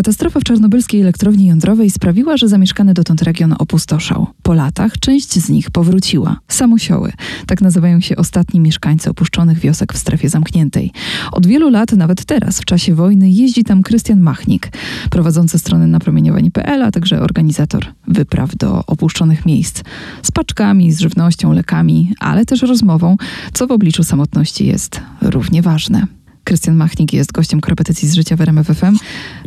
Katastrofa w czarnobylskiej elektrowni jądrowej sprawiła, że zamieszkany dotąd region opustoszał. Po latach część z nich powróciła. Samosioły, tak nazywają się ostatni mieszkańcy opuszczonych wiosek w strefie zamkniętej. Od wielu lat, nawet teraz, w czasie wojny, jeździ tam Krystian Machnik, prowadzący stronę napromieniowanie.pl, a także organizator wypraw do opuszczonych miejsc. Z paczkami, z żywnością, lekami, ale też rozmową, co w obliczu samotności jest równie ważne. Krystian Machnik jest gościem korepetycji z życia w RMF FM.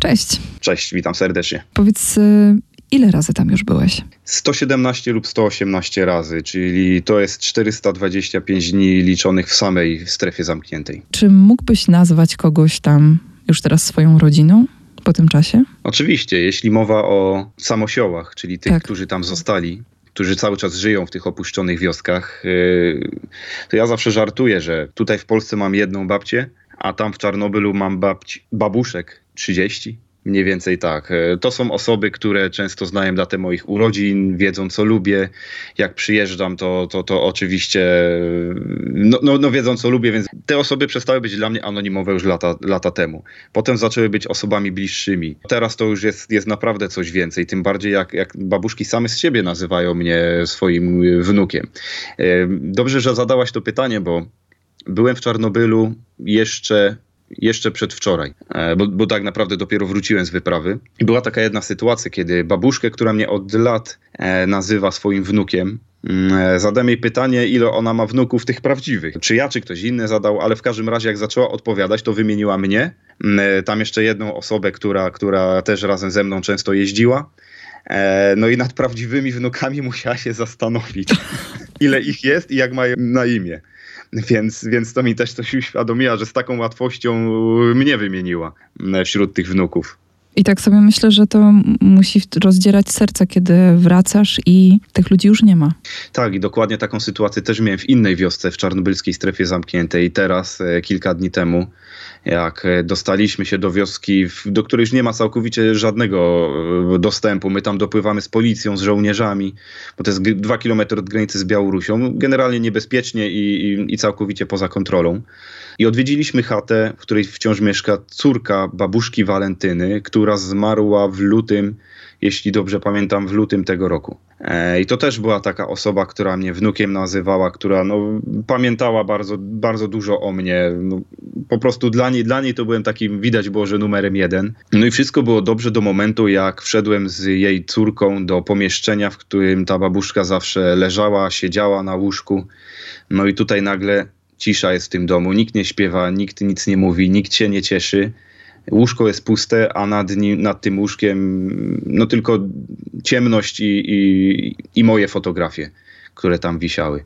Cześć. Cześć, witam serdecznie. Powiedz, y, ile razy tam już byłeś? 117 lub 118 razy, czyli to jest 425 dni liczonych w samej strefie zamkniętej. Czy mógłbyś nazwać kogoś tam już teraz swoją rodziną? Po tym czasie? Oczywiście, jeśli mowa o samosiołach, czyli tych, tak. którzy tam zostali, którzy cały czas żyją w tych opuszczonych wioskach, y, to ja zawsze żartuję, że tutaj w Polsce mam jedną babcię, a tam w Czarnobylu mam babci, babuszek 30. Mniej więcej tak. E, to są osoby, które często znają datę moich urodzin, wiedzą co lubię. Jak przyjeżdżam, to, to, to oczywiście no, no, no wiedzą co lubię, więc te osoby przestały być dla mnie anonimowe już lata, lata temu. Potem zaczęły być osobami bliższymi. Teraz to już jest, jest naprawdę coś więcej, tym bardziej jak, jak babuszki same z siebie nazywają mnie swoim wnukiem. E, dobrze, że zadałaś to pytanie, bo byłem w Czarnobylu jeszcze jeszcze przedwczoraj, e, bo, bo tak naprawdę dopiero wróciłem z wyprawy. I była taka jedna sytuacja, kiedy babuszkę, która mnie od lat e, nazywa swoim wnukiem, mm, e, Zadałem jej pytanie, ile ona ma wnuków tych prawdziwych. Czy ja, czy ktoś inny zadał, ale w każdym razie, jak zaczęła odpowiadać, to wymieniła mnie. Mm, tam jeszcze jedną osobę, która, która też razem ze mną często jeździła. No i nad prawdziwymi wnukami musiała się zastanowić, ile ich jest i jak mają na imię. Więc, więc to mi też coś uświadomiła, że z taką łatwością mnie wymieniła wśród tych wnuków. I tak sobie myślę, że to musi rozdzierać serce, kiedy wracasz i tych ludzi już nie ma. Tak, i dokładnie taką sytuację też miałem w innej wiosce w czarnobylskiej strefie zamkniętej. Teraz, e, kilka dni temu, jak e, dostaliśmy się do wioski, do której już nie ma całkowicie żadnego e, dostępu. My tam dopływamy z policją, z żołnierzami, bo to jest dwa kilometry od granicy z Białorusią. Generalnie niebezpiecznie i, i, i całkowicie poza kontrolą. I odwiedziliśmy chatę, w której wciąż mieszka córka babuszki Walentyny, która zmarła w lutym, jeśli dobrze pamiętam, w lutym tego roku. E, I to też była taka osoba, która mnie wnukiem nazywała, która no, pamiętała bardzo, bardzo dużo o mnie. No, po prostu dla niej, dla niej to byłem takim, widać było, że numerem jeden. No i wszystko było dobrze do momentu, jak wszedłem z jej córką do pomieszczenia, w którym ta babuszka zawsze leżała, siedziała na łóżku. No i tutaj nagle cisza jest w tym domu, nikt nie śpiewa, nikt nic nie mówi, nikt się nie cieszy. Łóżko jest puste, a nad, nim, nad tym łóżkiem no tylko ciemność i, i, i moje fotografie, które tam wisiały.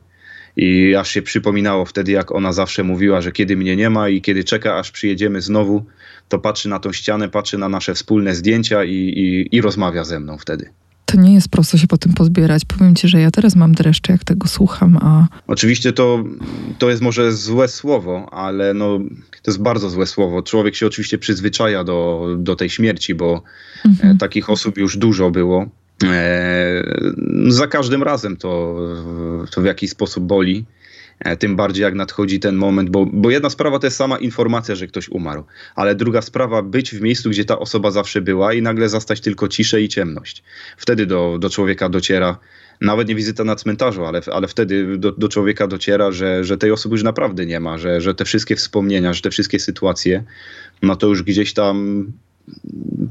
I aż się przypominało wtedy, jak ona zawsze mówiła, że kiedy mnie nie ma i kiedy czeka, aż przyjedziemy znowu, to patrzy na tą ścianę, patrzy na nasze wspólne zdjęcia i, i, i rozmawia ze mną wtedy. To nie jest prosto się po tym pozbierać. Powiem ci, że ja teraz mam dreszcze, jak tego słucham, a... Oczywiście to, to jest może złe słowo, ale no, to jest bardzo złe słowo. Człowiek się oczywiście przyzwyczaja do, do tej śmierci, bo mhm. E, takich osób już dużo było. E, za każdym razem to, to w jakiś sposób boli. E, tym bardziej jak nadchodzi ten moment, bo, bo jedna sprawa to jest sama informacja, że ktoś umarł, ale druga sprawa być w miejscu, gdzie ta osoba zawsze była i nagle zastać tylko ciszę i ciemność. Wtedy do, do człowieka dociera, nawet nie wizyta na cmentarzu, ale, ale wtedy do, do człowieka dociera, że, że tej osoby już naprawdę nie ma, że, że te wszystkie wspomnienia, że te wszystkie sytuacje, no to już gdzieś tam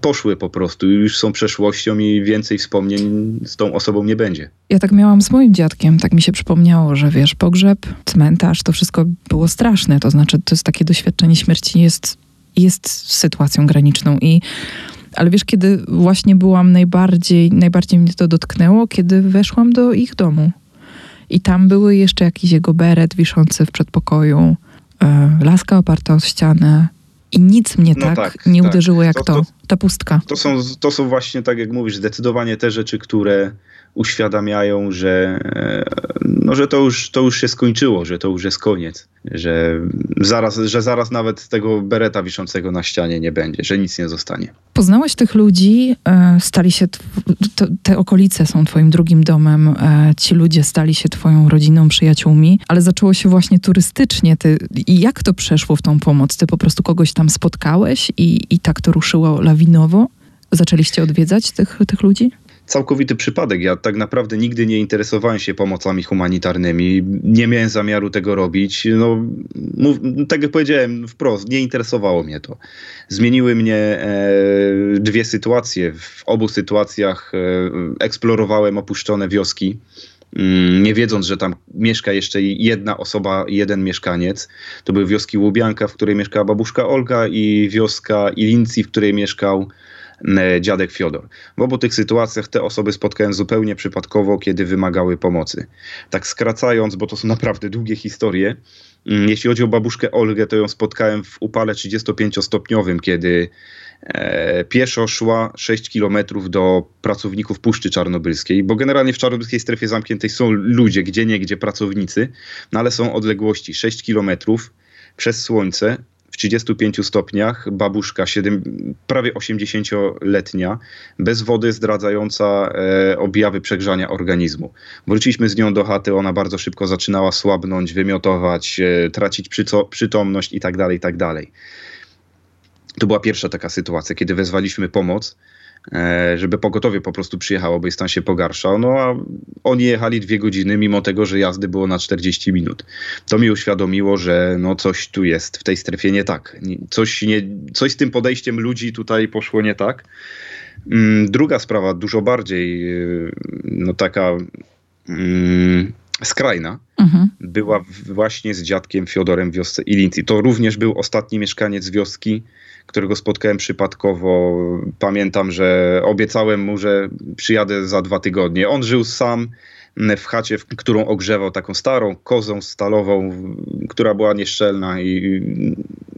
poszły po prostu, już są przeszłością i więcej wspomnień z tą osobą nie będzie. Ja tak miałam z moim dziadkiem, tak mi się przypomniało, że wiesz, pogrzeb, cmentarz, to wszystko było straszne, to znaczy to jest takie doświadczenie śmierci jest, jest sytuacją graniczną i ale wiesz, kiedy właśnie byłam najbardziej, najbardziej mnie to dotknęło, kiedy weszłam do ich domu. I tam były jeszcze jakiś jego beret wiszący w przedpokoju, e, laska oparta o ścianę, i nic mnie no tak, tak, nie tak. uderzyło jak to, to, ta pustka. To są, to są właśnie, tak jak mówisz, zdecydowanie te rzeczy, które uświadamiają, że, e, no, że to, już, to już się skończyło, że to już jest koniec, że zaraz, że zaraz nawet tego bereta wiszącego na ścianie nie będzie, że nic nie zostanie. Poznałeś tych ludzi, e, stali się, te okolice są twoim drugim domem, e, ci ludzie stali się twoją rodziną, przyjaciółmi, ale zaczęło się właśnie turystycznie. Ty, jak to przeszło w tą pomoc? Ty po prostu kogoś tam spotkałeś i, i tak to ruszyło lawinowo? zaczęliście odwiedzać tych, tych ludzi? Całkowity przypadek. Ja tak naprawdę nigdy nie interesowałem się pomocami humanitarnymi. Nie miałem zamiaru tego robić. No, mów, tak jak powiedziałem wprost, nie interesowało mnie to. Zmieniły mnie e, dwie sytuacje. W obu sytuacjach e, eksplorowałem opuszczone wioski mm, nie wiedząc, że tam mieszka jeszcze jedna osoba, jeden mieszkaniec. To były wioski Łubianka, w której mieszkała babuszka Olga i wioska Ilinci, w której mieszkał dziadek Fiodor. W obu tych sytuacjach te osoby spotkałem zupełnie przypadkowo, kiedy wymagały pomocy. Tak skracając, bo to są naprawdę długie historie, jeśli chodzi o babuszkę Olgę, to ją spotkałem w upale 35-stopniowym, kiedy e, pieszo szła 6 kilometrów do pracowników Puszczy Czarnobylskiej, bo generalnie w czarnobylskiej strefie zamkniętej są ludzie, gdzie nie, gdzie pracownicy, no ale są odległości 6 kilometrów przez słońce, w 35 stopniach, babuszka 7, prawie 80-letnia, bez wody zdradzająca e, objawy przegrzania organizmu. Wróciliśmy z nią do chaty, ona bardzo szybko zaczynała słabnąć, wymiotować, e, tracić przytomność itd., tak itd. Tak to była pierwsza taka sytuacja, kiedy wezwaliśmy pomoc. E, żeby pogotowie po prostu przyjechało, bo stan się pogarszał. No a oni jechali dwie godziny, mimo tego, że jazdy było na 40 minut. To mi uświadomiło, że no coś tu jest w tej strefie nie tak. Coś, nie, coś z tym podejściem ludzi tutaj poszło nie tak. Mm, druga sprawa, dużo bardziej e, no taka mm, skrajna, mhm. była właśnie z dziadkiem Fiodorem w wiosce Ilinci. To również był ostatni mieszkaniec wioski, którego spotkałem przypadkowo. Pamiętam, że obiecałem mu, że przyjadę za dwa tygodnie. On żył sam w chacie, którą ogrzewał taką starą kozą stalową, która była nieszczelna i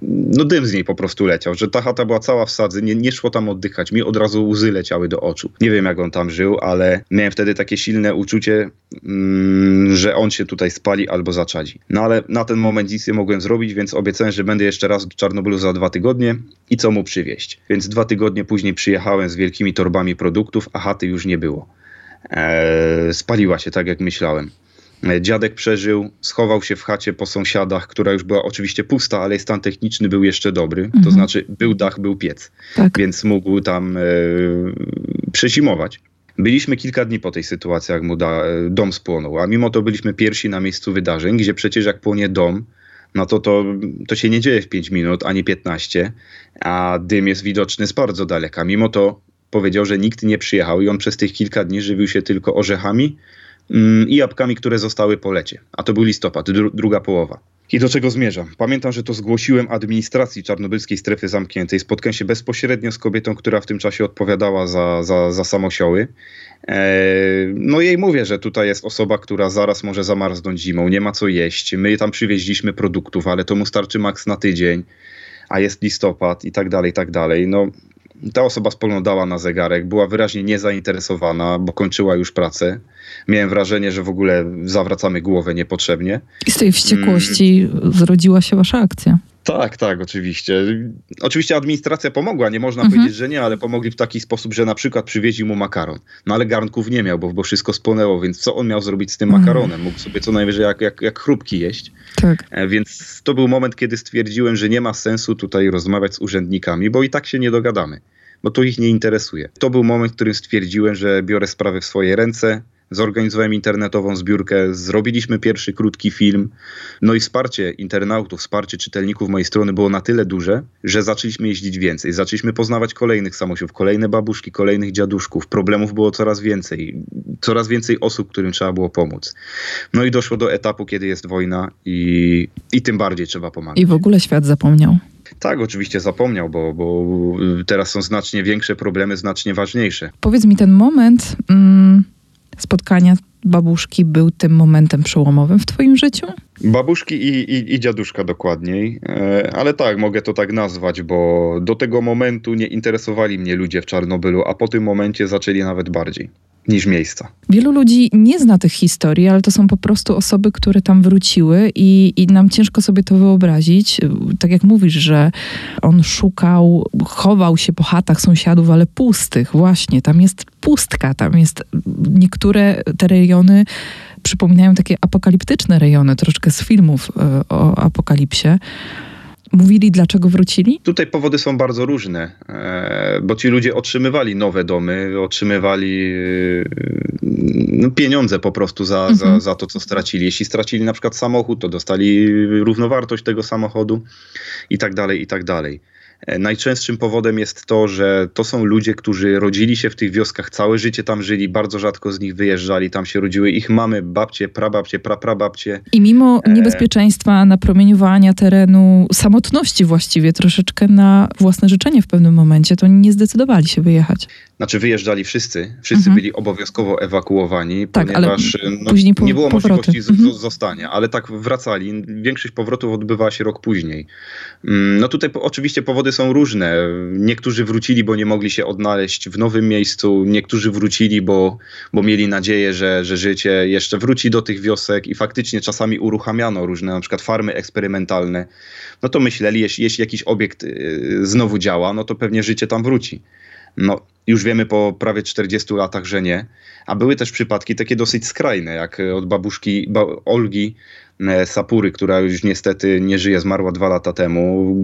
no dym z niej po prostu leciał, że ta chata była cała w sadzy, nie, nie szło tam oddychać, mi od razu łzy leciały do oczu. Nie wiem jak on tam żył, ale miałem wtedy takie silne uczucie, mm, że on się tutaj spali albo zaczadzi. No ale na ten moment nic nie mogłem zrobić, więc obiecałem, że będę jeszcze raz w Czarnobylu za dwa tygodnie i co mu przywieźć. Więc dwa tygodnie później przyjechałem z wielkimi torbami produktów, a chaty już nie było. Eee, spaliła się tak jak myślałem. E, dziadek przeżył, schował się w chacie po sąsiadach, która już była oczywiście pusta, ale stan techniczny był jeszcze dobry. Mhm. To znaczy był dach, był piec, tak. więc mógł tam e, przezimować. Byliśmy kilka dni po tej sytuacji, jak mu da, e, dom spłonął, a mimo to byliśmy pierwsi na miejscu wydarzeń, gdzie przecież jak płonie dom, no to, to to się nie dzieje w 5 minut, ani 15, a dym jest widoczny z bardzo daleka. Mimo to powiedział, że nikt nie przyjechał i on przez tych kilka dni żywił się tylko orzechami, Mm, i jabłkami, które zostały po lecie. A to był listopad, dru druga połowa. I do czego zmierzam? Pamiętam, że to zgłosiłem administracji czarnobylskiej strefy zamkniętej. Spotkałem się bezpośrednio z kobietą, która w tym czasie odpowiadała za, za, za samosioły. Eee, no jej mówię, że tutaj jest osoba, która zaraz może zamarznąć zimą, nie ma co jeść. My tam przywieźliśmy produktów, ale to mu starczy maks na tydzień, a jest listopad i tak dalej, i tak dalej. No ta osoba spoglądała na zegarek, była wyraźnie niezainteresowana, bo kończyła już pracę. Miałem wrażenie, że w ogóle zawracamy głowę niepotrzebnie. I z tej wściekłości mm. zrodziła się wasza akcja. Tak, tak, oczywiście. Oczywiście administracja pomogła, nie można mhm. powiedzieć, że nie, ale pomogli w taki sposób, że na przykład przywieźli mu makaron. No ale garnków nie miał, bo, bo wszystko spłonęło, więc co on miał zrobić z tym mhm. makaronem? Mógł sobie co najwyżej jak, jak, jak chrupki jeść. Tak. E, więc to był moment, kiedy stwierdziłem, że nie ma sensu tutaj rozmawiać z urzędnikami, bo i tak się nie dogadamy, bo to ich nie interesuje. To był moment, w którym stwierdziłem, że biorę sprawy w swoje ręce, zorganizowałem internetową zbiórkę, zrobiliśmy pierwszy krótki film. No i wsparcie internautów, wsparcie czytelników mojej strony było na tyle duże, że zaczęliśmy jeździć więcej. Zaczęliśmy poznawać kolejnych samosiów, kolejne babuszki, kolejnych dziaduszków. Problemów było coraz więcej. Coraz więcej osób, którym trzeba było pomóc. No i doszło do etapu, kiedy jest wojna i, i tym bardziej trzeba pomagać. I w ogóle świat zapomniał. Tak, oczywiście zapomniał, bo, bo teraz są znacznie większe problemy, znacznie ważniejsze. Powiedz mi ten moment. Mm spotkania babuszki był tym momentem przełomowym w Twoim życiu? Babuszki i, i, i dziaduszka dokładniej, e, ale tak, mogę to tak nazwać, bo do tego momentu nie interesowali mnie ludzie w Czarnobylu, a po tym momencie zaczęli nawet bardziej niż miejsca. Wielu ludzi nie zna tych historii, ale to są po prostu osoby, które tam wróciły i, i nam ciężko sobie to wyobrazić. Tak jak mówisz, że on szukał, chował się po chatach sąsiadów, ale pustych. Właśnie, tam jest pustka, tam jest niektóre te rejony przypominają takie apokaliptyczne rejony, troszkę z filmów e, o apokalipsie. Mówili, dlaczego wrócili? Tutaj powody są bardzo różne, e, bo ci ludzie otrzymywali nowe domy, otrzymywali no, pieniądze po prostu za, mhm. za, za to, co stracili. Jeśli stracili na przykład samochód, to dostali równowartość tego samochodu i tak dalej, i tak dalej. E, najczęstszym powodem jest to, że to są ludzie, którzy rodzili się w tych wioskach, całe życie tam żyli, bardzo rzadko z nich wyjeżdżali, tam się rodziły ich mamy, babcie, prababcie, praprababcie. I mimo e, niebezpieczeństwa, napromieniowania terenu, samotności właściwie troszeczkę na własne życzenie w pewnym momencie, to nie zdecydowali się wyjechać. Znaczy wyjeżdżali wszyscy, wszyscy mhm. byli obowiązkowo ewakuowani, tak, ponieważ no, po, nie było powroty. możliwości mhm. zostania, ale tak wracali. Większość powrotów odbywała się rok później. Mm, no tutaj oczywiście powody są różne. Niektórzy wrócili, bo nie mogli się odnaleźć w nowym miejscu, niektórzy wrócili, bo, bo mieli nadzieję, że, że życie jeszcze wróci do tych wiosek i faktycznie czasami uruchamiano różne na przykład farmy eksperymentalne. No to myśleli, jeśli, jeśli jakiś obiekt y, znowu działa, no to pewnie życie tam wróci. No, już wiemy po prawie 40 latach, że nie. A były też przypadki takie dosyć skrajne, jak od babuszki ba Olgi e, Sapury, która już niestety nie żyje, zmarła dwa lata temu.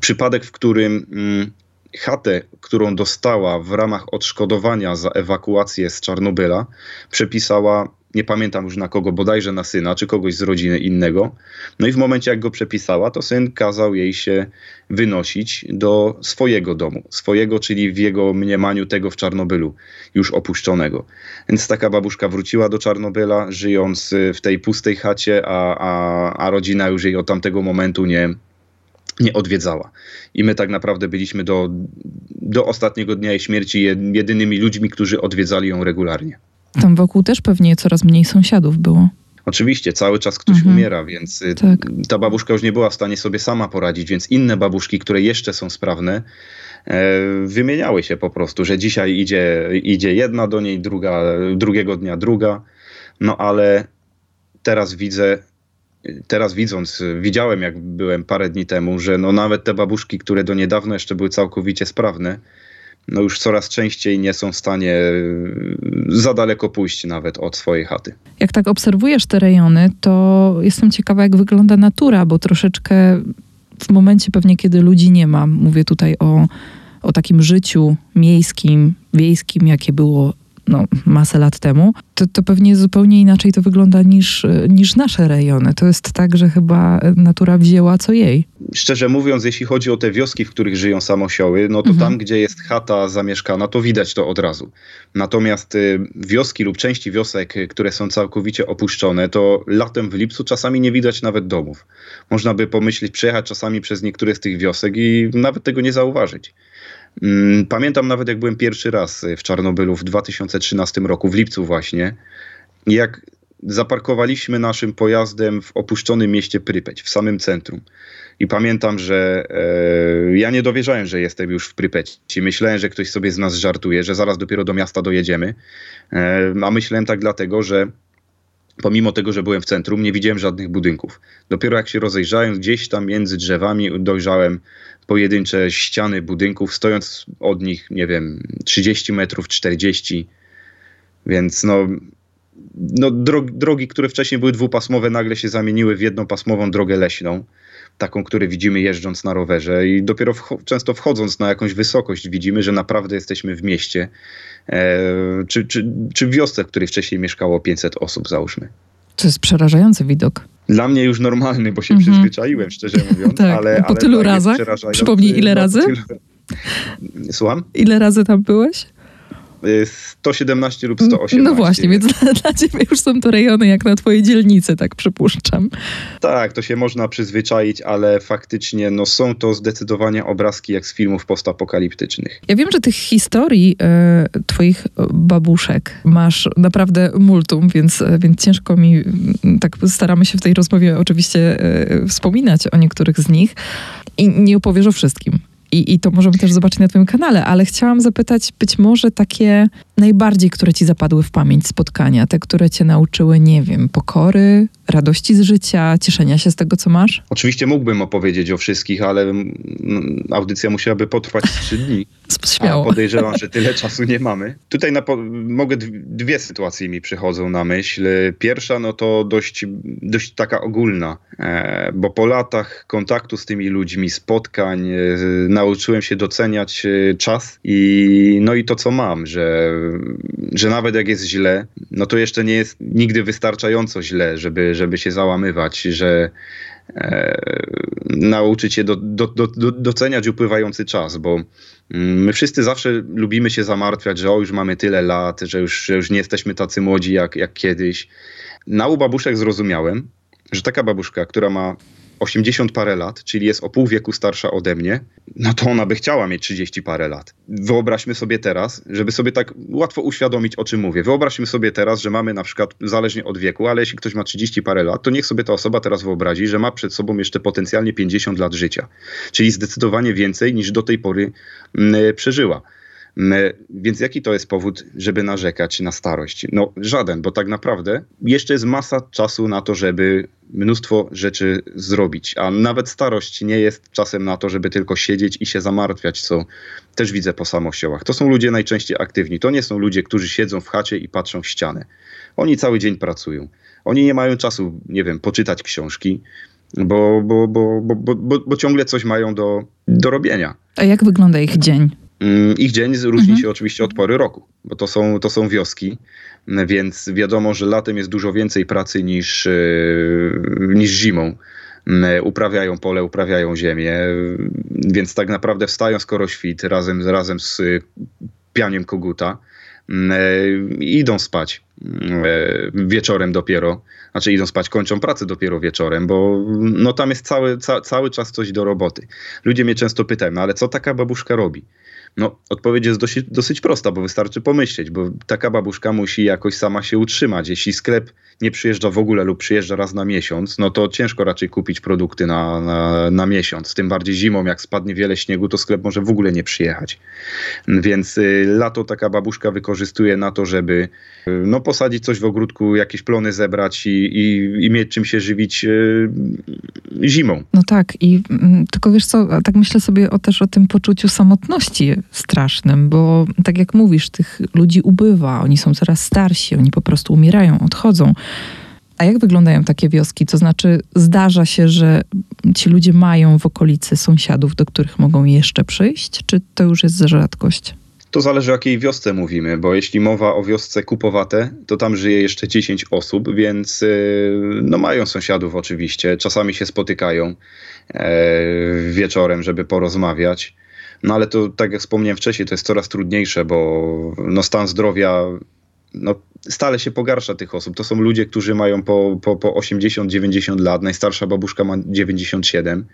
Przypadek, w którym mm, chatę, którą dostała w ramach odszkodowania za ewakuację z Czarnobyla, przepisała nie pamiętam już na kogo, bodajże na syna, czy kogoś z rodziny innego. No i w momencie, jak go przepisała, to syn kazał jej się wynosić do swojego domu. Swojego, czyli w jego mniemaniu tego w Czarnobylu, już opuszczonego. Więc taka babuszka wróciła do Czarnobyla, żyjąc w tej pustej chacie, a, a, a rodzina już jej od tamtego momentu nie, nie odwiedzała. I my tak naprawdę byliśmy do, do ostatniego dnia jej śmierci jedynymi ludźmi, którzy odwiedzali ją regularnie. Tam wokół też pewnie coraz mniej sąsiadów było. Oczywiście, cały czas ktoś mhm. umiera, więc y, tak. ta babuszka już nie była w stanie sobie sama poradzić, więc inne babuszki, które jeszcze są sprawne, e, wymieniały się po prostu, że dzisiaj idzie, idzie jedna do niej, druga, drugiego dnia druga. No ale teraz widzę, teraz widząc, widziałem jak byłem parę dni temu, że no nawet te babuszki, które do niedawna jeszcze były całkowicie sprawne, no już coraz częściej nie są w stanie y, za daleko pójść nawet od swojej chaty. Jak tak obserwujesz te rejony, to jestem ciekawa, jak wygląda natura, bo troszeczkę w momencie pewnie, kiedy ludzi nie ma, mówię tutaj o, o takim życiu miejskim, wiejskim, jakie było no, masę lat temu, to, to pewnie zupełnie inaczej to wygląda niż, niż nasze rejony. To jest tak, że chyba natura wzięła co jej. Szczerze mówiąc, jeśli chodzi o te wioski, w których żyją samosioły, no to mhm. tam, gdzie jest chata zamieszkana, to widać to od razu. Natomiast y, wioski lub części wiosek, y, które są całkowicie opuszczone, to latem w lipcu czasami nie widać nawet domów. Można by pomyśleć, przejechać czasami przez niektóre z tych wiosek i nawet tego nie zauważyć. Mm, pamiętam nawet, jak byłem pierwszy raz w Czarnobylu w 2013 roku, w lipcu właśnie, jak zaparkowaliśmy naszym pojazdem w opuszczonym mieście Prypeć, w samym centrum. I pamiętam, że e, ja nie dowierzałem, że jestem już w Prypeci. Myślałem, że ktoś sobie z nas żartuje, że zaraz dopiero do miasta dojedziemy. E, a myślałem tak dlatego, że pomimo tego, że byłem w centrum, nie widziałem żadnych budynków. Dopiero jak się rozejrzałem, gdzieś tam między drzewami dojrzałem pojedyncze ściany budynków, stojąc od nich, nie wiem, 30 metrów, 40. Więc no, no drogi, drogi, które wcześniej były dwupasmowe, nagle się zamieniły w jednopasmową drogę leśną. Taką, którą widzimy jeżdżąc na rowerze, i dopiero często wchodząc na jakąś wysokość, widzimy, że naprawdę jesteśmy w mieście, e, czy, czy, czy w wiosce, w której wcześniej mieszkało 500 osób, załóżmy. To jest przerażający widok. Dla mnie już normalny, bo się mm -hmm. przyzwyczaiłem, szczerze mówiąc. tak, ale, po ale tylu tak razach? Przypomnij, ile no, razy? Słucham? Ile razy tam byłeś? 117 lub 118. No właśnie, więc dla, dla ciebie już są to rejony jak na twojej dzielnicy, tak przypuszczam. Tak, to się można przyzwyczaić, ale faktycznie no, są to zdecydowanie obrazki jak z filmów postapokaliptycznych. Ja wiem, że tych historii e, twoich babuszek masz naprawdę multum, więc, więc ciężko mi, tak staramy się w tej rozmowie oczywiście e, wspominać o niektórych z nich i nie opowiesz o wszystkim i, i to możemy też zobaczyć na Twoim kanale, ale chciałam zapytać być może takie najbardziej, które Ci zapadły w pamięć spotkania, te, które Cię nauczyły, nie wiem, pokory, radości z życia, cieszenia się z tego, co masz? Oczywiście mógłbym opowiedzieć o wszystkich, ale audycja musiałaby potrwać trzy dni. Śmiało. A podejrzewam, że tyle czasu nie mamy. Tutaj mogę dwie sytuacje mi przychodzą na myśl. Pierwsza, no to dość, dość taka ogólna, e, bo po latach kontaktu z tymi ludźmi, spotkań, e, nauczyłem się doceniać e, czas i no i to, co mam, że, że nawet jak jest źle, no to jeszcze nie jest nigdy wystarczająco źle, żeby, żeby się załamywać, że e, nauczyć się do, do, do, doceniać upływający czas, bo mm, my wszyscy zawsze lubimy się zamartwiać, że o, już mamy tyle lat, że już, że już nie jesteśmy tacy młodzi jak, jak kiedyś. Na u babuszek zrozumiałem, że taka babuszka, która ma 80 parę lat, czyli jest o pół wieku starsza ode mnie, no to ona by chciała mieć 30 parę lat. Wyobraźmy sobie teraz, żeby sobie tak łatwo uświadomić, o czym mówię. Wyobraźmy sobie teraz, że mamy na przykład, zależnie od wieku, ale jeśli ktoś ma 30 parę lat, to niech sobie ta osoba teraz wyobrazi, że ma przed sobą jeszcze potencjalnie 50 lat życia. Czyli zdecydowanie więcej niż do tej pory mm, przeżyła. Więc jaki to jest powód, żeby narzekać na starość? No żaden, bo tak naprawdę jeszcze jest masa czasu na to, żeby mnóstwo rzeczy zrobić, a nawet starość nie jest czasem na to, żeby tylko siedzieć i się zamartwiać, co też widzę po samościołach. To są ludzie najczęściej aktywni. To nie są ludzie, którzy siedzą w chacie i patrzą w ścianę. Oni cały dzień pracują. Oni nie mają czasu, nie wiem, poczytać książki, bo, bo, bo, bo, bo, bo ciągle coś mają do, do robienia. A jak wygląda ich dzień? Mm, ich dzień różni mhm. się oczywiście od pory roku, bo to są, to są wioski, więc wiadomo, że latem jest dużo więcej pracy niż, e, niż zimą. Mm, uprawiają pole, uprawiają ziemię, więc tak naprawdę wstają skoro świt razem, razem z pianiem koguta mm, e, i idą spać e, wieczorem dopiero. Znaczy idą spać, kończą pracę dopiero wieczorem, bo no tam jest cały, ca, cały czas coś do roboty. Ludzie mnie często pytają, no ale co taka babuszka robi? No, odpowiedź jest dosyć, dosyć prosta, bo wystarczy pomyśleć, bo taka babuszka musi jakoś sama się utrzymać. Jeśli sklep nie przyjeżdża w ogóle lub przyjeżdża raz na miesiąc, no to ciężko raczej kupić produkty na, na, na miesiąc. Tym bardziej zimą, jak spadnie wiele śniegu, to sklep może w ogóle nie przyjechać. Więc y, lato taka babuszka wykorzystuje na to, żeby y, no, posadzić coś w ogródku, jakieś plony zebrać i, i, i mieć czym się żywić y, zimą. No tak, i mm, tylko wiesz co, tak myślę sobie o, też o tym poczuciu samotności strasznym, bo tak jak mówisz, tych ludzi ubywa, oni są coraz starsi, oni po prostu umierają, odchodzą. A jak wyglądają takie wioski? To znaczy, zdarza się, że ci ludzie mają w okolicy sąsiadów, do których mogą jeszcze przyjść, czy to już jest za rzadkość? To zależy o jakiej wiosce mówimy, bo jeśli mowa o wiosce Kupowate, to tam żyje jeszcze 10 osób, więc y, no mają sąsiadów oczywiście, czasami się spotykają e, wieczorem, żeby porozmawiać. No ale to, tak jak wspomniałem wcześniej, to jest coraz trudniejsze, bo no, stan zdrowia no, stale się pogarsza tych osób. To są ludzie, którzy mają po, po, po 80-90 lat. Najstarsza babuszka ma 97.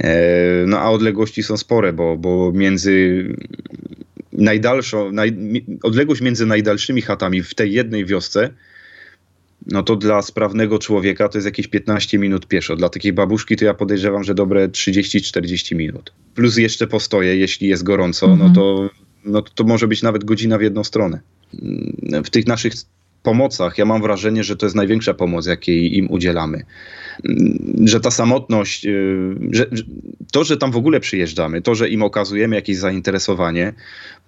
E, no a odległości są spore, bo, bo między najdalszą, naj, odległość między najdalszymi chatami w tej jednej wiosce no to dla sprawnego człowieka to jest jakieś 15 minut pieszo. Dla takiej babuszki to ja podejrzewam, że dobre 30-40 minut. Plus jeszcze postoje, jeśli jest gorąco, no mhm. no, to, no to może być nawet godzina w jedną stronę. W tych naszych pomocach ja mam wrażenie, że to jest największa pomoc, jakiej im udzielamy. Że ta samotność, y, że, to, że tam w ogóle przyjeżdżamy, to, że im okazujemy jakieś zainteresowanie,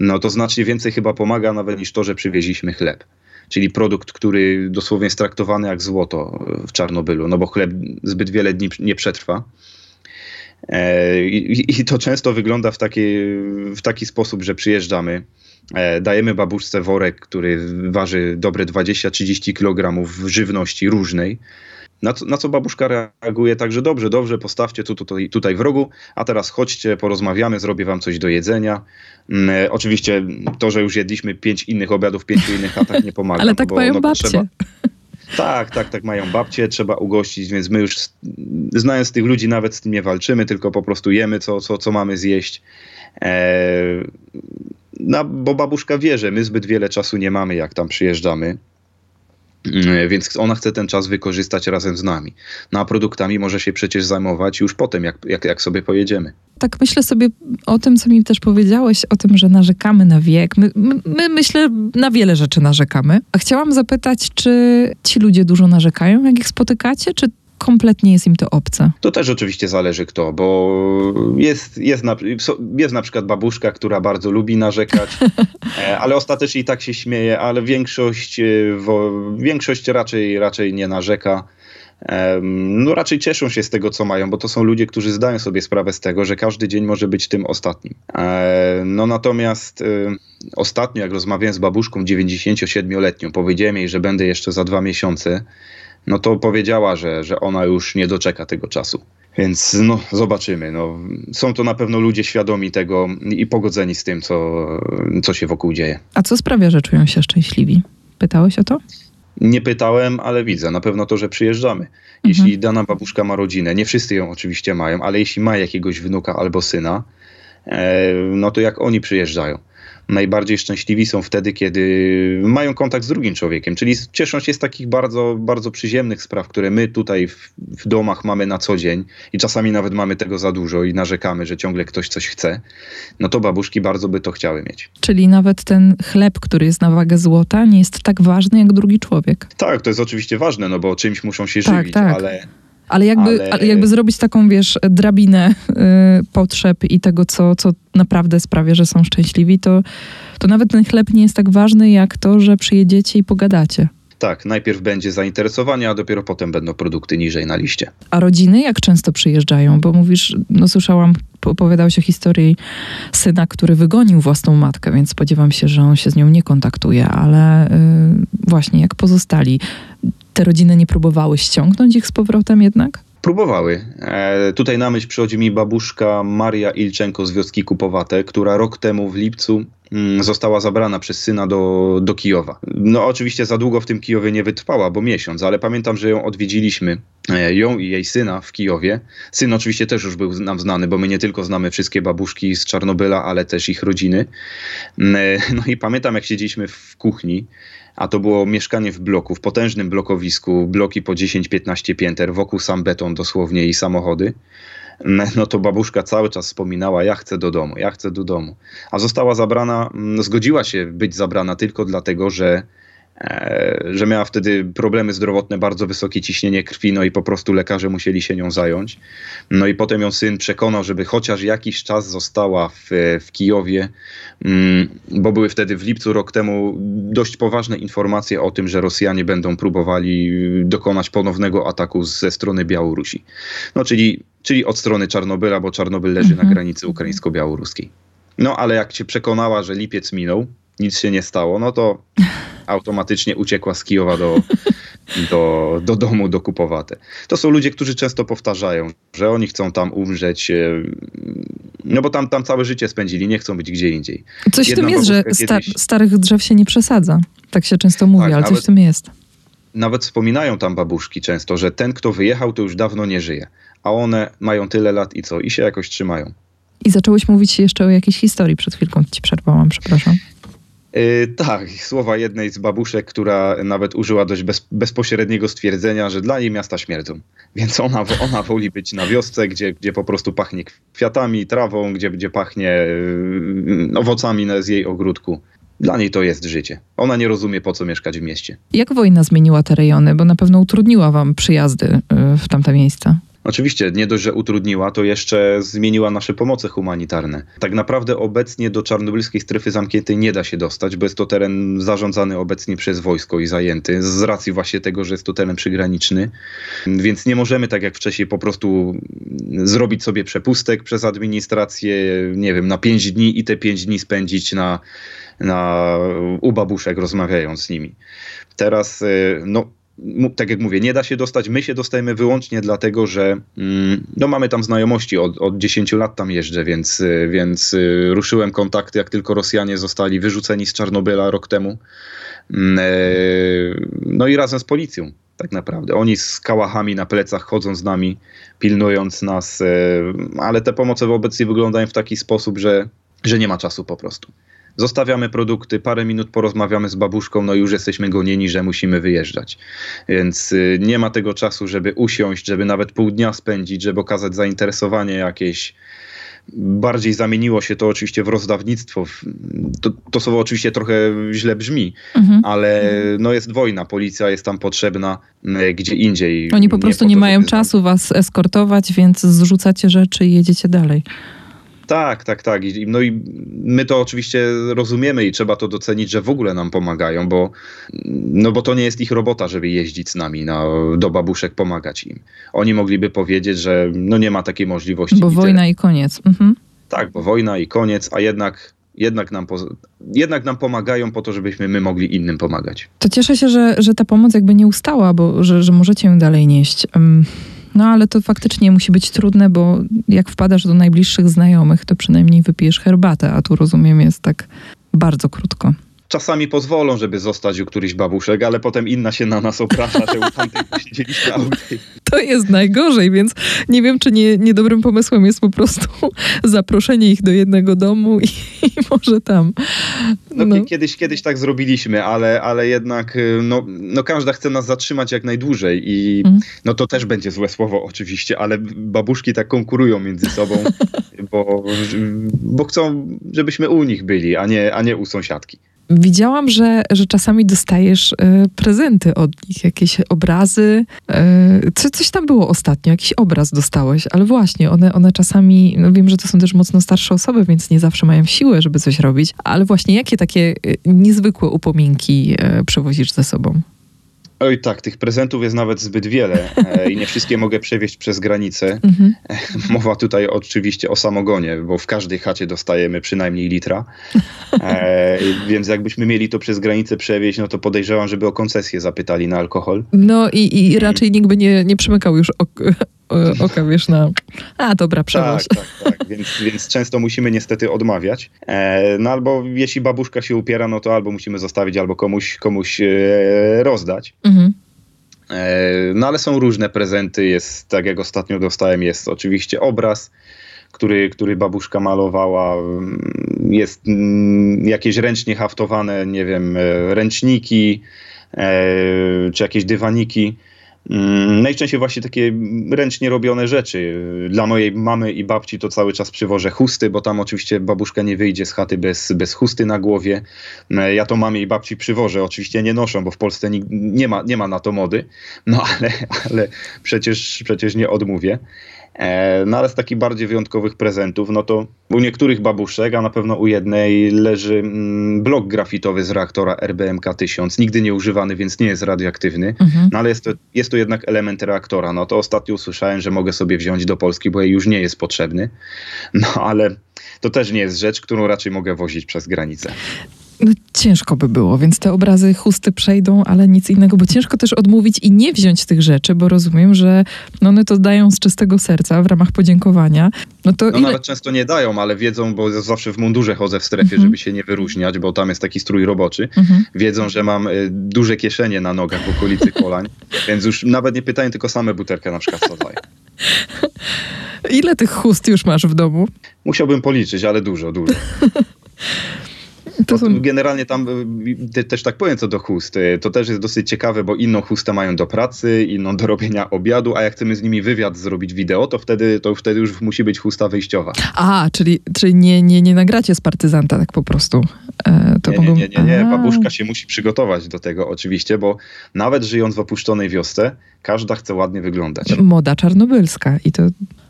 no to znacznie więcej chyba pomaga nawet niż to, że przywieźliśmy chleb czyli produkt, który dosłownie jest traktowany jak złoto w Czarnobylu, no bo chleb zbyt wiele dni nie przetrwa. E, I, to często wygląda w taki, w taki sposób, że przyjeżdżamy, e, dajemy babuszce worek, który waży dobre 20-30 kg żywności różnej, na co, na co babuszka reaguje tak, że dobrze, dobrze, postawcie tu, tutaj, tutaj w rogu, a teraz chodźcie, porozmawiamy, zrobię wam coś do jedzenia. Mm, oczywiście to, że już jedliśmy pięć innych obiadów w pięciu innych chatach nie pomaga. Ale tak bo, mają no, babcie. Trzeba, tak, tak, tak mają babcie, trzeba ugościć, więc my już znając tych ludzi nawet z tym nie walczymy, tylko po prostu jemy co, co, co mamy zjeść. Eee, no, bo babuszka wie, że my zbyt wiele czasu nie mamy, jak tam przyjeżdżamy. Mm, więc ona chce ten czas wykorzystać razem z nami. No a produktami może się przecież zajmować już potem, jak, jak, jak sobie pojedziemy. Tak myślę sobie o tym, co mi też powiedziałeś, o tym, że narzekamy na wiek. My, my, my myślę, na wiele rzeczy narzekamy. A chciałam zapytać, czy ci ludzie dużo narzekają, jak ich spotykacie, czy kompletnie jest im to obce. To też oczywiście zależy kto, bo jest, jest, na, jest na przykład babuszka, która bardzo lubi narzekać, e, ale ostatecznie i tak się śmieje, ale większość, e, większość raczej, raczej nie narzeka. No raczej cieszą się z tego, co mają, bo to są ludzie, którzy zdają sobie sprawę z tego, że każdy dzień może być tym ostatnim. E, no natomiast ostatnio, jak rozmawiałem z babuszką 97-letnią, powiedziałem jej, że będę jeszcze za dwa miesiące, no to powiedziała, że, że ona już nie doczeka tego czasu. Więc no, zobaczymy. No, są to na pewno ludzie świadomi tego i pogodzeni z tym, co, co się wokół dzieje. A co sprawia, że czują się szczęśliwi? Pytałeś o to? Nie pytałem, ale widzę. Na pewno to, że przyjeżdżamy. Jeśli mhm. dana babuszka ma rodzinę, nie wszyscy ją oczywiście mają, ale jeśli ma jakiegoś wnuka albo syna, e, no to jak oni przyjeżdżają najbardziej szczęśliwi są wtedy, kiedy mają kontakt z drugim człowiekiem, czyli cieszą się z takich bardzo, bardzo przyziemnych spraw, które my tutaj w, w domach mamy na co dzień i czasami nawet mamy tego za dużo i narzekamy, że ciągle ktoś coś chce, no to babuszki bardzo by to chciały mieć. Czyli nawet ten chleb, który jest na wagę złota, nie jest tak ważny jak drugi człowiek. Tak, to jest oczywiście ważne, no bo czymś muszą się tak, żywić, tak. ale ale jakby, ale... jakby zrobić taką, wiesz, drabinę y, potrzeb i tego, co, co naprawdę sprawia, że są szczęśliwi, to, to nawet ten chleb nie jest tak ważny, jak to, że przyjedziecie i pogadacie. Tak, najpierw będzie zainteresowanie, a dopiero potem będą produkty niżej na liście. A rodziny jak często przyjeżdżają? Bo mówisz, no słyszałam, opowiadałeś o historii syna, który wygonił własną matkę, więc spodziewam się, że on się z nią nie kontaktuje, ale yy, właśnie jak pozostali te rodziny nie próbowały ściągnąć ich z powrotem jednak? Próbowały. E, tutaj na myśl przychodzi mi babuszka Maria Ilczenko z wioski Kupowate, która rok temu w lipcu mm, została zabrana przez syna do, do Kijowa. No oczywiście za długo w tym Kijowie nie wytrwała, bo miesiąc, ale pamiętam, że ją odwiedziliśmy, e, ją i jej syna w Kijowie. Syn oczywiście też już był nam znany, bo my nie tylko znamy wszystkie babuszki z Czarnobyla, ale też ich rodziny. Mm, e, no i pamiętam, jak siedzieliśmy w kuchni a to było mieszkanie w bloku, w potężnym blokowisku, bloki po 10-15 pięter, wokół sam beton dosłownie i samochody, no to babuszka cały czas wspominała, ja chcę do domu, ja chcę do domu. A została zabrana, mm, zgodziła się być zabrana tylko dlatego, że że miała wtedy problemy zdrowotne, bardzo wysokie ciśnienie krwi, no i po prostu lekarze musieli się nią zająć. No i potem ją syn przekonał, żeby chociaż jakiś czas została w, w Kijowie, mm, bo były wtedy w lipcu rok temu dość poważne informacje o tym, że Rosjanie będą próbowali dokonać ponownego ataku ze strony Białorusi. No czyli, czyli od strony Czarnobyla, bo Czarnobyl leży mhm. na granicy ukraińsko-białoruskiej. No ale jak się przekonała, że lipiec minął, nic się nie stało, no to automatycznie uciekła z Kijowa do, do, do domu, do Kupowate. To są ludzie, którzy często powtarzają, że oni chcą tam umrzeć, e, no bo tam, tam całe życie spędzili, nie chcą być gdzie indziej. Coś Jedna w tym jest, że sta starych drzew się nie przesadza. Tak się często mówi, tak, ale coś w tym jest. Nawet wspominają tam babuszki często, że ten, kto wyjechał, to już dawno nie żyje. A one mają tyle lat i co? I się jakoś trzymają. I zacząłeś mówić jeszcze o jakiejś historii. Przed chwilką ci przerwałam, przepraszam. Yy, tak, słowa jednej z babuszek, która nawet użyła dość bez, bezpośredniego stwierdzenia, że dla niej miasta śmierdzą. Więc ona, ona woli być na wiosce, gdzie, gdzie po prostu pachnie kwiatami, trawą, gdzie, gdzie pachnie yy, owocami z jej ogródku. Dla niej to jest życie. Ona nie rozumie, po co mieszkać w mieście. Jak wojna zmieniła te rejony? Bo na pewno utrudniła wam przyjazdy yy, w tamte miejsca. Oczywiście, nie dość, że utrudniła, to jeszcze zmieniła nasze pomoce humanitarne. Tak naprawdę obecnie do czarnobylskiej strefy zamkniętej nie da się dostać, bo jest to teren zarządzany obecnie przez wojsko i zajęty, z racji właśnie tego, że jest to teren przygraniczny. Więc nie możemy tak jak wcześniej po prostu zrobić sobie przepustek przez administrację, nie wiem, na pięć dni i te pięć dni spędzić na, na, u babuszek rozmawiając z nimi. Teraz, y, no tak jak mówię, nie da się dostać. My się dostajemy wyłącznie dlatego, że mm, no mamy tam znajomości. Od, od 10 lat tam jeżdżę, więc, y, więc y, ruszyłem kontakty, jak tylko Rosjanie zostali wyrzuceni z Czarnobyla rok temu. Mm, e, no i razem z policją, tak naprawdę. Oni z kałachami na plecach chodzą z nami, pilnując nas, e, ale te pomoce obecnie wyglądają w taki sposób, że, że nie ma czasu po prostu zostawiamy produkty, parę minut porozmawiamy z babuszką, no już jesteśmy gonieni, że musimy wyjeżdżać. Więc y, nie ma tego czasu, żeby usiąść, żeby nawet pół dnia spędzić, żeby okazać zainteresowanie jakieś bardziej zamieniło się to oczywiście w rozdawnictwo. To, to słowo oczywiście trochę źle brzmi, mhm. ale no jest wojna, policja jest tam potrzebna gdzie indziej. Oni po prostu nie, nie mają czasu was eskortować, więc zrzucacie rzeczy i jedziecie dalej. Tak, tak, tak. No i my to oczywiście rozumiemy i trzeba to docenić, że w ogóle nam pomagają, bo, no bo to nie jest ich robota, żeby jeździć z nami na, do babuszek, pomagać im. Oni mogliby powiedzieć, że no nie ma takiej możliwości. Bo wojna i koniec. Mhm. Tak, bo wojna i koniec, a jednak jednak nam, jednak nam pomagają po to, żebyśmy my mogli innym pomagać. To cieszę się, że, że ta pomoc jakby nie ustała, bo że, że możecie ją dalej nieść. Um, no ale to faktycznie musi być trudne, bo jak wpadasz do najbliższych znajomych, to przynajmniej wypijesz herbatę, a tu rozumiem jest tak bardzo krótko czasami pozwolą, żeby zostać u którychś babuszek, ale potem inna się na nas oprasza, że u tamtej posiedzieliśmy, a u tej... To jest najgorzej, więc nie wiem, czy nie, niedobrym pomysłem jest po prostu zaproszenie ich do jednego domu i, i może tam. No, no. Kiedyś, kiedyś tak zrobiliśmy, ale, ale jednak y, no, no każda chce nas zatrzymać jak najdłużej i mm. no to też będzie złe słowo oczywiście, ale babuszki tak konkurują między sobą, bo, bo chcą, żebyśmy u nich byli, a nie, a nie u sąsiadki. Widziałam, że, że czasami dostajesz y, prezenty od nich, jakieś obrazy. Y, co, coś tam było ostatnio, jakiś obraz dostałeś, ale właśnie, one, one czasami, no wiem, że to są też mocno starsze osoby, więc nie zawsze mają siłę, żeby coś robić, ale właśnie jakie takie y, niezwykłe upominki przewozisz ze sobą? Oj tak, tych prezentów jest nawet zbyt wiele e, i nie wszystkie mogę przewieźć przez granicę. Mhm. E, mowa tutaj oczywiście o samogonie, bo w każdej chacie dostajemy przynajmniej litra. E, więc jakbyśmy mieli to przez granicę przewieźć, no to podejrzewam, żeby o koncesję zapytali na alkohol. No i, i raczej nikt by nie, nie przymykał już ok oka, wiesz, na a dobra, przewoź. Tak, tak, tak. Więc, więc często musimy niestety odmawiać. E, no albo jeśli babuszka się upiera, no to albo musimy zostawić, albo komuś, komuś e, rozdać. Mhm. E, no ale są różne prezenty. Jest, tak jak ostatnio dostałem, jest oczywiście obraz, który, który babuszka malowała. Jest mm, jakieś ręcznie haftowane, nie wiem, e, ręczniki, e, czy jakieś dywaniki. Mm, najczęściej właśnie takie ręcznie robione rzeczy. Dla mojej mamy i babci to cały czas przywożę chusty, bo tam oczywiście babuszka nie wyjdzie z chaty bez, bez chusty na głowie. E, ja to mamie i babci przywożę. Oczywiście nie noszą, bo w Polsce nie, nie, ma, nie ma na to mody. No ale, ale przecież, przecież nie odmówię. E, no ale z takich bardziej wyjątkowych prezentów, no to u niektórych babuszek, a na pewno u jednej leży mm, blok grafitowy z reaktora RBMK 1000, nigdy nie używany, więc nie jest radioaktywny, mhm. no ale jest to, jest to jednak element reaktora. No to ostatnio usłyszałem, że mogę sobie wziąć do Polski, bo jej już nie jest potrzebny. No ale to też nie jest rzecz, którą raczej mogę wozić przez granicę no, ciężko by było, więc te obrazy chusty przejdą, ale nic innego, bo ciężko też odmówić i nie wziąć tych rzeczy, bo rozumiem, że no one to dają z czystego serca w ramach podziękowania. No, to no ile... nawet często nie dają, ale wiedzą, bo zawsze w mundurze chodzę w strefie, mhm. żeby się nie wyróżniać, bo tam jest taki strój roboczy. Mhm. Wiedzą, że mam y, duże kieszenie na nogach w okolicy kolań, więc już nawet nie pytają, tylko same butelkę na przykład wsadzają. Ile tych chust już masz w domu? Musiałbym policzyć, ale dużo, dużo. To są... Generalnie tam y, też tak powiem co do chust. Y, to też jest dosyć ciekawe, bo inną chustę mają do pracy, inną do robienia obiadu, a jak chcemy z nimi wywiad zrobić wideo, to wtedy, to wtedy już musi być chusta wyjściowa. A, czyli, czyli nie, nie, nie nagracie z partyzanta tak po prostu. E, to nie, mogą... nie, nie, nie, nie. Babuszka się musi przygotować do tego oczywiście, bo nawet żyjąc w opuszczonej wiosce, każda chce ładnie wyglądać. Moda czarnobylska i to...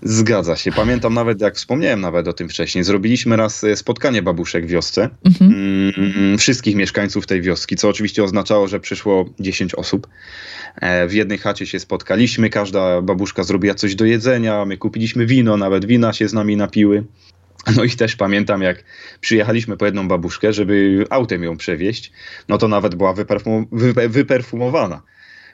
Zgadza się. Pamiętam nawet, jak wspomniałem nawet o tym wcześniej, zrobiliśmy raz e, spotkanie babuszek w wiosce. Mhm. Mm, wszystkich mieszkańców tej wioski, co oczywiście oznaczało, że przyszło 10 osób. E, w jednej chacie się spotkaliśmy, każda babuszka zrobiła coś do jedzenia, my kupiliśmy wino, nawet wina się z nami napiły. No i też pamiętam, jak przyjechaliśmy po jedną babuszkę, żeby autem ją przewieźć, no to nawet była wyperfum wyperfumowana.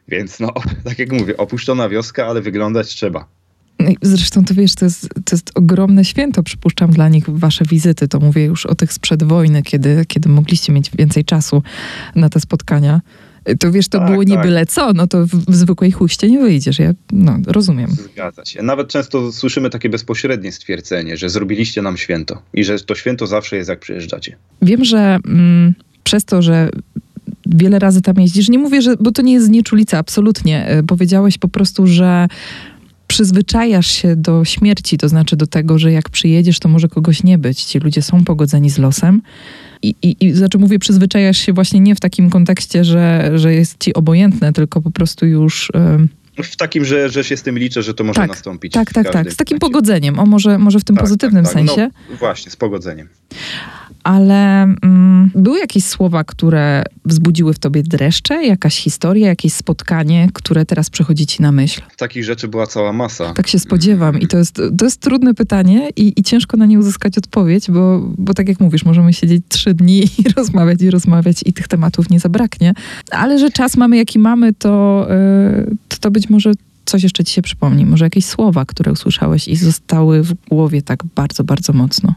Więc no, tak jak mówię, opuszczona wioska, ale wyglądać trzeba. No zresztą to wiesz, to jest, to jest ogromne święto, przypuszczam, dla nich wasze wizyty. To mówię już o tych sprzed wojny, kiedy, kiedy mogliście mieć więcej czasu na te spotkania. To wiesz, to tak, było nie tak. co, no to w, w, zwykłej huście nie wyjdziesz, ja no, rozumiem. Zgadza się. Nawet często słyszymy takie bezpośrednie stwierdzenie, że zrobiliście nam święto i że to święto zawsze jest jak przyjeżdżacie. Wiem, że mm, przez to, że wiele razy tam jeździsz, nie mówię, że, bo to nie jest znieczulica, absolutnie. E, powiedziałeś po prostu, że przyzwyczajasz się do śmierci, to znaczy do tego, że jak przyjedziesz, to może kogoś nie być. Ci ludzie są pogodzeni z losem. I, i, i znaczy mówię, przyzwyczajasz się właśnie nie w takim kontekście, że, że jest ci obojętne, tylko po prostu już. W takim, że, że się z tym liczę, że to może tak, nastąpić. Tak, tak, tak. Z takim pogodzeniem. O, może, może w tym tak, pozytywnym tak, tak. No, sensie. No, właśnie, z pogodzeniem ale mm, były jakieś słowa, które wzbudziły w tobie dreszcze? Jakaś historia, jakieś spotkanie, które teraz przychodzi ci na myśl? Takich rzeczy była cała masa. Tak się spodziewam i to jest, to jest trudne pytanie i, i ciężko na nie uzyskać odpowiedź, bo, bo tak jak mówisz, możemy siedzieć trzy dni i rozmawiać i rozmawiać i tych tematów nie zabraknie. Ale że czas mamy jaki mamy, to, yy, to, to być może coś jeszcze ci się przypomni. Może jakieś słowa, które usłyszałeś i zostały w głowie tak bardzo, bardzo mocno.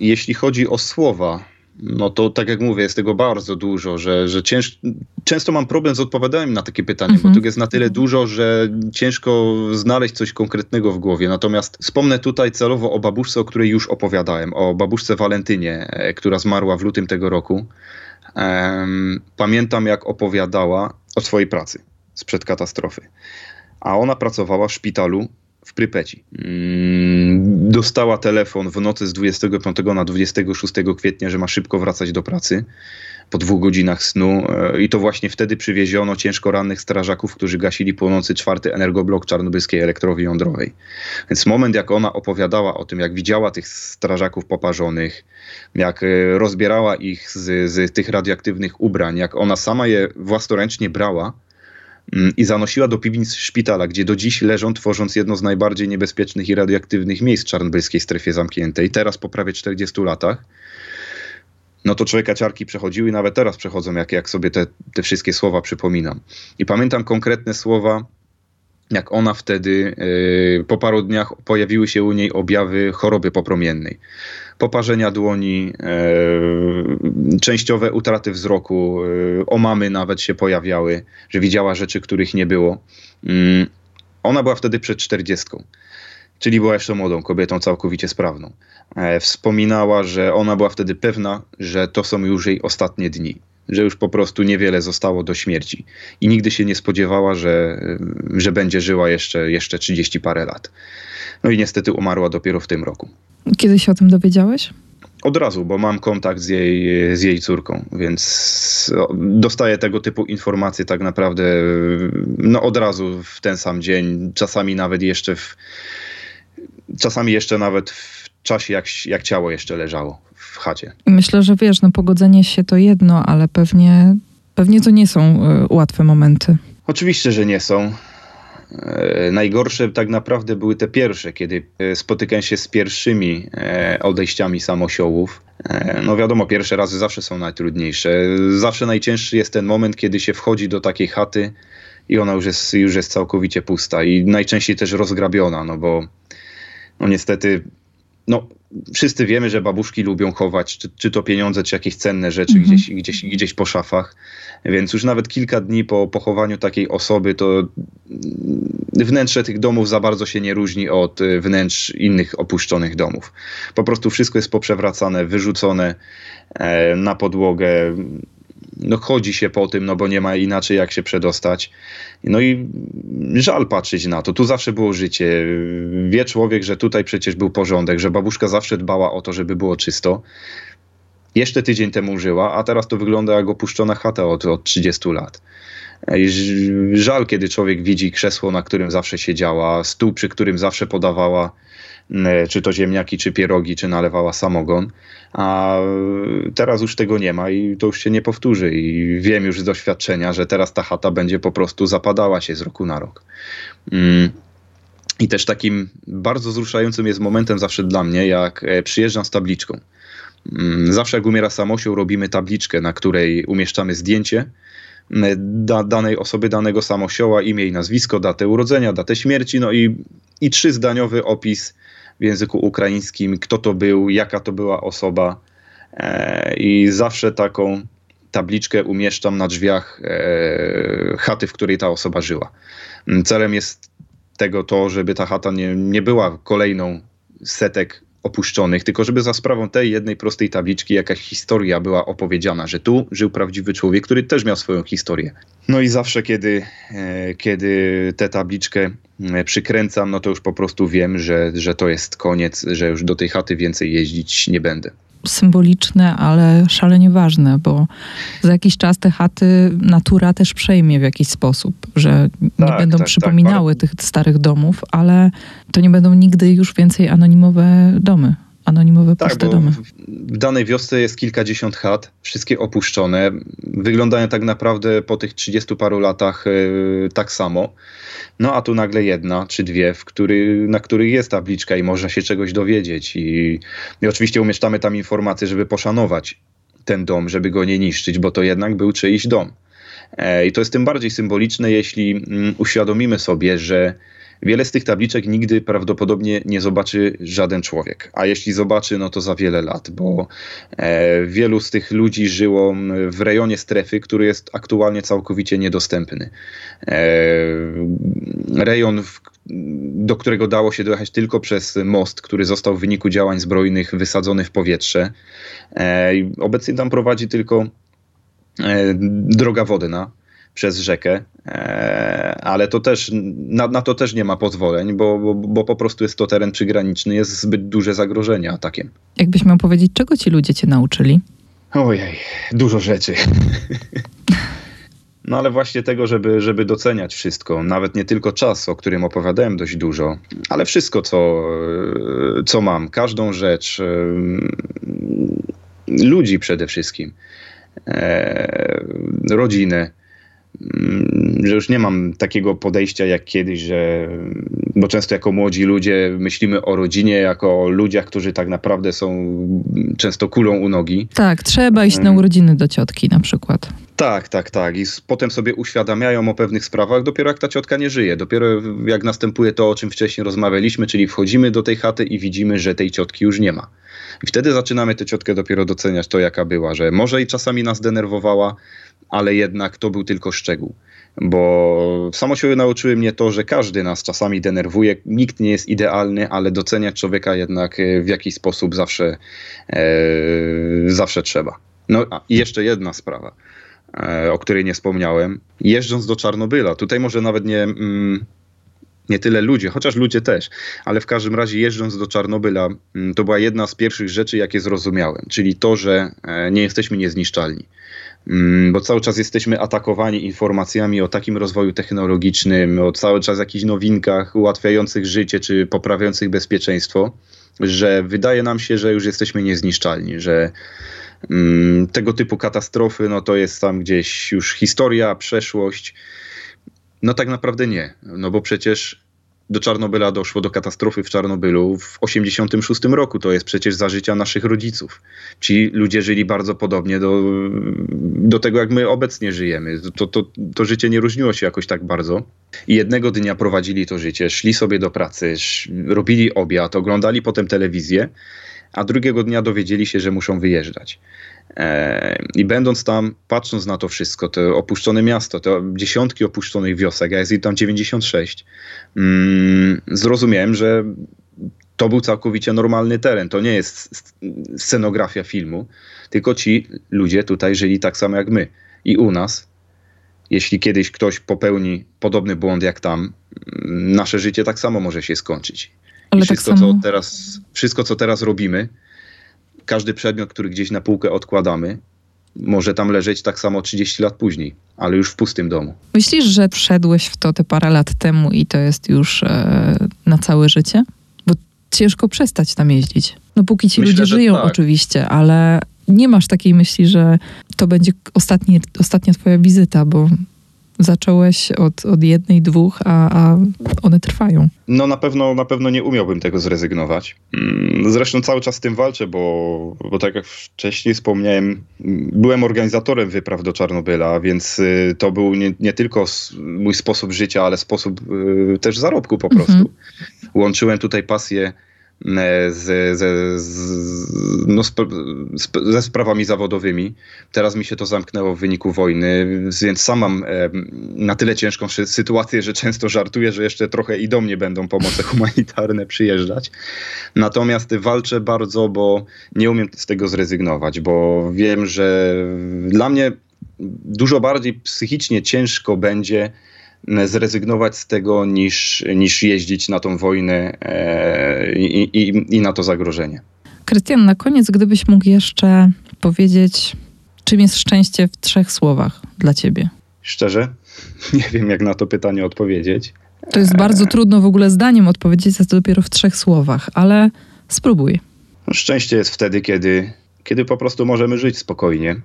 Jeśli chodzi o słowa, no to tak jak mówię, jest tego bardzo dużo, że, że cięż, często mam problem z odpowiadaniem na takie pytanie, -hmm. bo mhm. tego jest na tyle dużo, że ciężko znaleźć coś konkretnego w głowie. Natomiast wspomnę tutaj celowo o babuszce, o której już opowiadałem, o babuszce Walentynie, e, która zmarła w lutym tego roku. Pamiętam, jak opowiadała o swojej pracy sprzed katastrofy. A ona pracowała w szpitalu w Prypeci. Mm, dostała telefon w nocy z 25 na 26 kwietnia, że ma szybko wracać do pracy po dwóch godzinach snu e, i to właśnie wtedy przywieziono ciężko rannych strażaków, którzy gasili płonący czwarty energoblok czarnobylskiej elektrowni jądrowej. Więc moment, jak ona opowiadała o tym, jak widziała tych strażaków poparzonych, jak e, rozbierała ich z, z tych radioaktywnych ubrań, jak ona sama je własnoręcznie brała, i zanosiła do piwnic szpitala, gdzie do dziś leżą, tworząc jedno z najbardziej niebezpiecznych i radioaktywnych miejsc w czarnobylskiej strefie zamkniętej. Teraz po prawie 40 latach no to człowieka ciarki przechodziły i nawet teraz przechodzą, jak, jak sobie te, te wszystkie słowa przypominam. I pamiętam konkretne słowa, jak ona wtedy, yy, po paru dniach pojawiły się u niej objawy choroby popromiennej poparzenia dłoni, e, częściowe utraty wzroku, e, omamy nawet się pojawiały, że widziała rzeczy, których nie było. Mm, ona była wtedy przed czterdziestką, czyli była jeszcze młodą kobietą, całkowicie sprawną. E, wspominała, że ona była wtedy pewna, że to są już jej ostatnie dni, że już po prostu niewiele zostało do śmierci i nigdy się nie spodziewała, że, że będzie żyła jeszcze, jeszcze 30 parę lat. No i niestety umarła dopiero w tym roku. Kiedy się o tym dowiedziałeś? Od razu, bo mam kontakt z jej, z jej córką, więc dostaję tego typu informacje tak naprawdę no od razu w ten sam dzień, czasami nawet jeszcze w, czasami jeszcze nawet w czasie, jak, jak ciało jeszcze leżało w chacie. Myślę, że wiesz, no pogodzenie się to jedno, ale pewnie, pewnie to nie są y, łatwe momenty. Oczywiście, że nie są. E, najgorsze tak naprawdę były te pierwsze, kiedy e, spotykałem się z pierwszymi e, odejściami samosiołów. No wiadomo, pierwsze razy zawsze są najtrudniejsze. Zawsze najcięższy jest ten moment, kiedy się wchodzi do takiej chaty i ona już jest, już jest całkowicie pusta i najczęściej też rozgrabiona, no bo no niestety no, wszyscy wiemy, że babuszki lubią chować, czy, czy to pieniądze, czy jakieś cenne rzeczy mhm. gdzieś, gdzieś, gdzieś po szafach. Więc już nawet kilka dni po pochowaniu takiej osoby, to wnętrze tych domów za bardzo się nie różni od y, wnętrz innych opuszczonych domów. Po prostu wszystko jest poprzewracane, wyrzucone e, na podłogę. No chodzi się po tym, no bo nie ma inaczej jak się przedostać. No i żal patrzeć na to. Tu zawsze było życie. Wie człowiek, że tutaj przecież był porządek, że babuszka zawsze dbała o to, żeby było czysto. Jeszcze tydzień temu żyła, a teraz to wygląda jak opuszczona chata od, od 30 lat. Żal, kiedy człowiek widzi krzesło, na którym zawsze siedziała, stół, przy którym zawsze podawała czy to ziemniaki, czy pierogi, czy nalewała samogon, a teraz już tego nie ma i to już się nie powtórzy i wiem już z doświadczenia, że teraz ta chata będzie po prostu zapadała się z roku na rok. Mm. I też takim bardzo wzruszającym jest momentem zawsze dla mnie, jak e, przyjeżdżam z tabliczką. Mm, zawsze jak umiera samosioł, robimy tabliczkę, na której umieszczamy zdjęcie da, danej osoby, danego samosioła, imię i nazwisko, datę urodzenia, datę śmierci, no i, i trzyzdaniowy opis w języku ukraińskim, kto to był, jaka to była osoba. E, I zawsze taką tabliczkę umieszczam na drzwiach e, chaty, w której ta osoba żyła. Mm, celem jest tego to, żeby ta chata nie, nie była kolejną setek opuszczonych, tylko żeby za sprawą tej jednej prostej tabliczki jakaś historia była opowiedziana, że tu żył prawdziwy człowiek, który też miał swoją historię. No i zawsze, kiedy, e, kiedy tę tabliczkę e, przykręcam, no to już po prostu wiem, że, że to jest koniec, że już do tej chaty więcej jeździć nie będę symboliczne, ale szalenie ważne, bo za jakiś czas te chaty natura też przejmie w jakiś sposób, że nie tak, będą tak, tak. przypominały tak. tych starych domów, ale to nie będą nigdy już więcej anonimowe domy anonimowe tak, puste domy. W danej wiosce jest kilkadziesiąt chat, wszystkie opuszczone. Wyglądają tak naprawdę po tych 30 paru latach yy, tak samo. No a tu nagle jedna czy dwie, w który, na których jest tabliczka i można się czegoś dowiedzieć. I, I oczywiście umieszczamy tam informacje, żeby poszanować ten dom, żeby go nie niszczyć, bo to jednak był czyjś dom. E, I to jest tym bardziej symboliczne, jeśli mm, uświadomimy sobie, że Wiele z tych tabliczek nigdy prawdopodobnie nie zobaczy żaden człowiek, a jeśli zobaczy, no to za wiele lat, bo e, wielu z tych ludzi żyło w rejonie strefy, który jest aktualnie całkowicie niedostępny. E, rejon, w, do którego dało się dojechać tylko przez most, który został w wyniku działań zbrojnych wysadzony w powietrze. E, obecnie tam prowadzi tylko e, droga wodna przez rzekę, ale to też, na, na, to też nie ma pozwoleń, bo, bo, bo, po prostu jest to teren przygraniczny, jest zbyt duże zagrożenie atakiem. Jakbyś miał powiedzieć, czego ci ludzie cię nauczyli? Ojej, dużo rzeczy. No ale właśnie tego, żeby, żeby doceniać wszystko, nawet nie tylko czas, o którym opowiadałem dość dużo, ale wszystko, co, co mam, każdą rzecz, ludzi przede wszystkim, e, rodzinę, że już nie mam takiego podejścia jak kiedyś, że bo często jako młodzi ludzie myślimy o rodzinie jako o ludziach, którzy tak naprawdę są często kulą u nogi. Tak, trzeba iść na mm. urodziny do ciotki na przykład. Tak, tak, tak. I potem sobie uświadamiają o pewnych sprawach, dopiero jak ta ciotka nie żyje. Dopiero jak następuje to, o czym wcześniej rozmawialiśmy, czyli wchodzimy do tej chaty i widzimy, że tej ciotki już nie ma. I wtedy zaczynamy tę ciotkę dopiero doceniać to, jaka była, że może i czasami nas denerwowała, ale jednak to był tylko szczegół. Bo samo się nauczyły mnie to, że każdy nas czasami denerwuje, nikt nie jest idealny, ale doceniać człowieka jednak e, w jakiś sposób zawsze, e, zawsze trzeba. No i jeszcze jedna sprawa, e, o której nie wspomniałem. Jeżdżąc do Czarnobyla, tutaj może nawet nie. Mm, nie tyle ludzie, chociaż ludzie też, ale w każdym razie jeżdżąc do Czarnobyla, mm, to była jedna z pierwszych rzeczy, jakie zrozumiałem, czyli to, że e, nie jesteśmy niezniszczalni. Mm, bo cały czas jesteśmy atakowani informacjami o takim rozwoju technologicznym, o cały czas jakichś nowinkach ułatwiających życie czy poprawiających bezpieczeństwo, że wydaje nam się, że już jesteśmy niezniszczalni, że mm, tego typu katastrofy, no to jest tam gdzieś już historia, przeszłość. No tak naprawdę nie, no bo przecież do Czarnobyla doszło, do katastrofy w Czarnobylu w 86 roku. To jest przecież za życia naszych rodziców. Ci ludzie żyli bardzo podobnie do, do tego, jak my obecnie żyjemy. To, to, to życie nie różniło się jakoś tak bardzo. I jednego dnia prowadzili to życie, szli sobie do pracy, robili obiad, oglądali potem telewizję, a drugiego dnia dowiedzieli się, że muszą wyjeżdżać. I będąc tam, patrząc na to wszystko, to opuszczone miasto, to dziesiątki opuszczonych wiosek, a jest ich tam 96, mm, zrozumiałem, że to był całkowicie normalny teren. To nie jest scenografia filmu, tylko ci ludzie tutaj żyli tak samo jak my. I u nas, jeśli kiedyś ktoś popełni podobny błąd jak tam, nasze życie tak samo może się skończyć. Ale I tak wszystko, tak samo... co teraz, wszystko, co teraz robimy, każdy przedmiot, który gdzieś na półkę odkładamy, może tam leżeć tak samo 30 lat później, ale już w pustym domu. Myślisz, że wszedłeś w to te parę lat temu i to jest już e, na całe życie? Bo ciężko przestać tam jeździć. No póki ci Myślę, ludzie żyją tak. oczywiście, ale nie masz takiej myśli, że to będzie ostatni, ostatnia twoja wizyta, bo zacząłeś od, od jednej, dwóch, a, a one trwają. No na pewno, na pewno nie umiałbym tego zrezygnować. Mm, zresztą cały czas z tym walczę, bo, bo tak jak wcześniej wspomniałem, byłem organizatorem wypraw do Czarnobyla, więc y, to był nie, nie tylko mój sposób życia, ale sposób y, też zarobku po prostu. Mhm. Łączyłem tutaj pasję z, z, z, no, ze sprawami zawodowymi. Teraz mi się to zamknęło w wyniku wojny, więc sam mam na tyle ciężką sytuację, że często żartuję, że jeszcze trochę i do mnie będą pomoce humanitarne przyjeżdżać. Natomiast walczę bardzo, bo nie umiem z tego zrezygnować, bo wiem, że dla mnie dużo bardziej psychicznie ciężko będzie zrezygnować z tego niż, niż jeździć na tą wojnę e, i, i, i na to zagrożenie. Krystian, na koniec, gdybyś mógł jeszcze powiedzieć, czym jest szczęście w trzech słowach dla ciebie? Szczerze, nie wiem, jak na to pytanie odpowiedzieć. To jest bardzo trudno w ogóle zdaniem odpowiedzieć, a to dopiero w trzech słowach, ale spróbuj. Szczęście jest wtedy, kiedy, kiedy po prostu możemy żyć spokojnie,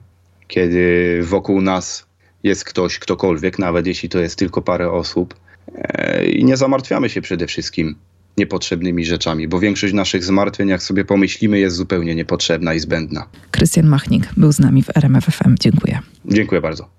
kiedy wokół nas jest ktoś, ktokolwiek, nawet jeśli to jest tylko parę osób. E, I nie zamartwiamy się przede wszystkim niepotrzebnymi rzeczami, bo większość naszych zmartwień, jak sobie pomyślimy, jest zupełnie niepotrzebna i zbędna. Krystian Machnik był z nami w RMF FM. Dziękuję. Dziękuję bardzo.